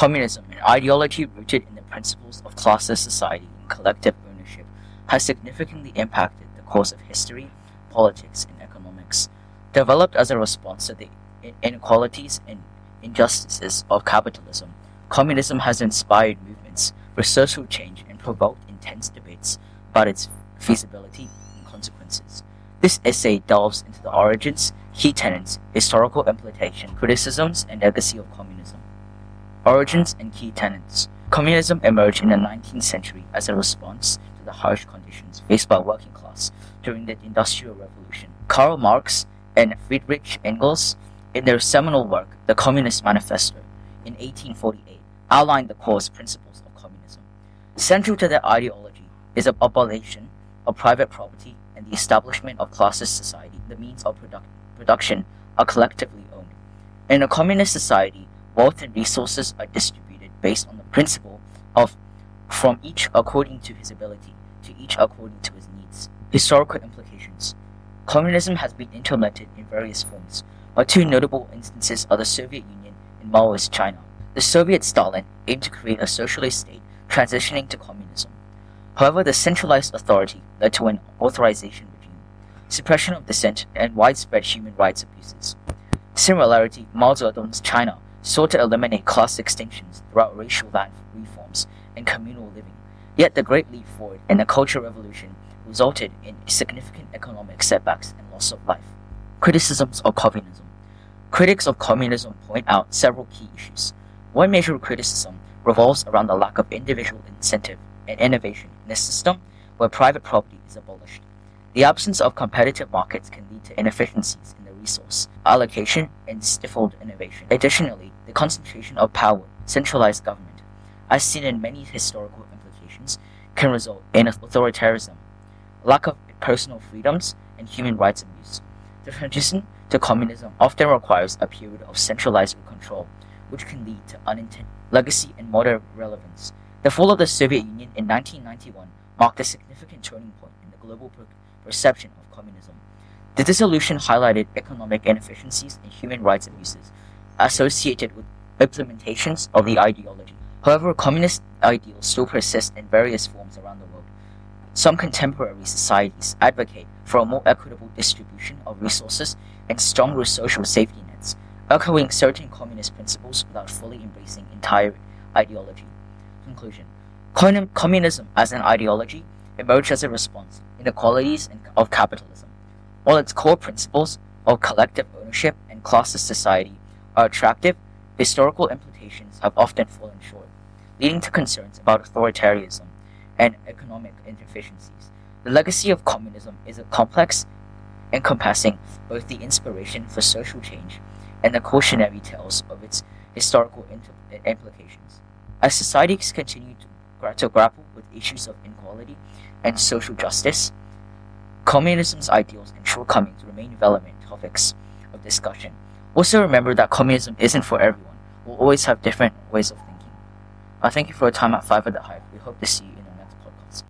Communism, an ideology rooted in the principles of classless society and collective ownership, has significantly impacted the course of history, politics, and economics. Developed as a response to the inequalities and injustices of capitalism, communism has inspired movements for social change and provoked intense debates about its feasibility and consequences. This essay delves into the origins, key tenets, historical implication, criticisms, and legacy of communism. Origins and key tenets. Communism emerged in the 19th century as a response to the harsh conditions faced by working class during the Industrial Revolution. Karl Marx and Friedrich Engels, in their seminal work, The Communist Manifesto, in 1848, outlined the core principles of communism. Central to their ideology is the abolition of private property and the establishment of classless society. The means of product production are collectively owned. In a communist society, wealth and resources are distributed based on the principle of from each according to his ability to each according to his needs. Historical implications. Communism has been implemented in various forms, but two notable instances are the Soviet Union and Maoist China. The Soviet Stalin aimed to create a socialist state transitioning to communism. However, the centralized authority led to an authorization regime, suppression of dissent, and widespread human rights abuses. Similarity, Mao Zedong's China sought to eliminate class distinctions throughout racial land reforms and communal living. Yet the Great Leap Forward and the Cultural Revolution resulted in significant economic setbacks and loss of life. Criticisms of communism. Critics of communism point out several key issues. One major criticism revolves around the lack of individual incentive and innovation in a system where private property is abolished. The absence of competitive markets can lead to inefficiencies in the resource allocation and stifled innovation. Additionally, the concentration of power, centralized government, as seen in many historical implications, can result in authoritarianism, lack of personal freedoms, and human rights abuse. The transition to communism often requires a period of centralized control, which can lead to unintended legacy and modern relevance. The fall of the Soviet Union in 1991 marked a significant turning point in the global per- perception of communism. The dissolution highlighted economic inefficiencies and human rights abuses associated with implementations of the ideology. However, communist ideals still persist in various forms around the world. Some contemporary societies advocate for a more equitable distribution of resources and stronger social safety nets, echoing certain communist principles without fully embracing entire ideology. Conclusion Communism as an ideology emerged as a response to inequalities of capitalism. While its core principles of collective ownership and classless society are attractive, historical implications have often fallen short, leading to concerns about authoritarianism and economic inefficiencies. The legacy of communism is a complex, encompassing both the inspiration for social change and the cautionary tales of its historical implications. As societies continue to, to grapple with issues of inequality and social justice, communism's ideals and shortcomings remain relevant topics of discussion. Also remember that communism isn't for everyone. We'll always have different ways of thinking. I thank you for your time at 5 at the Hive. We hope to see you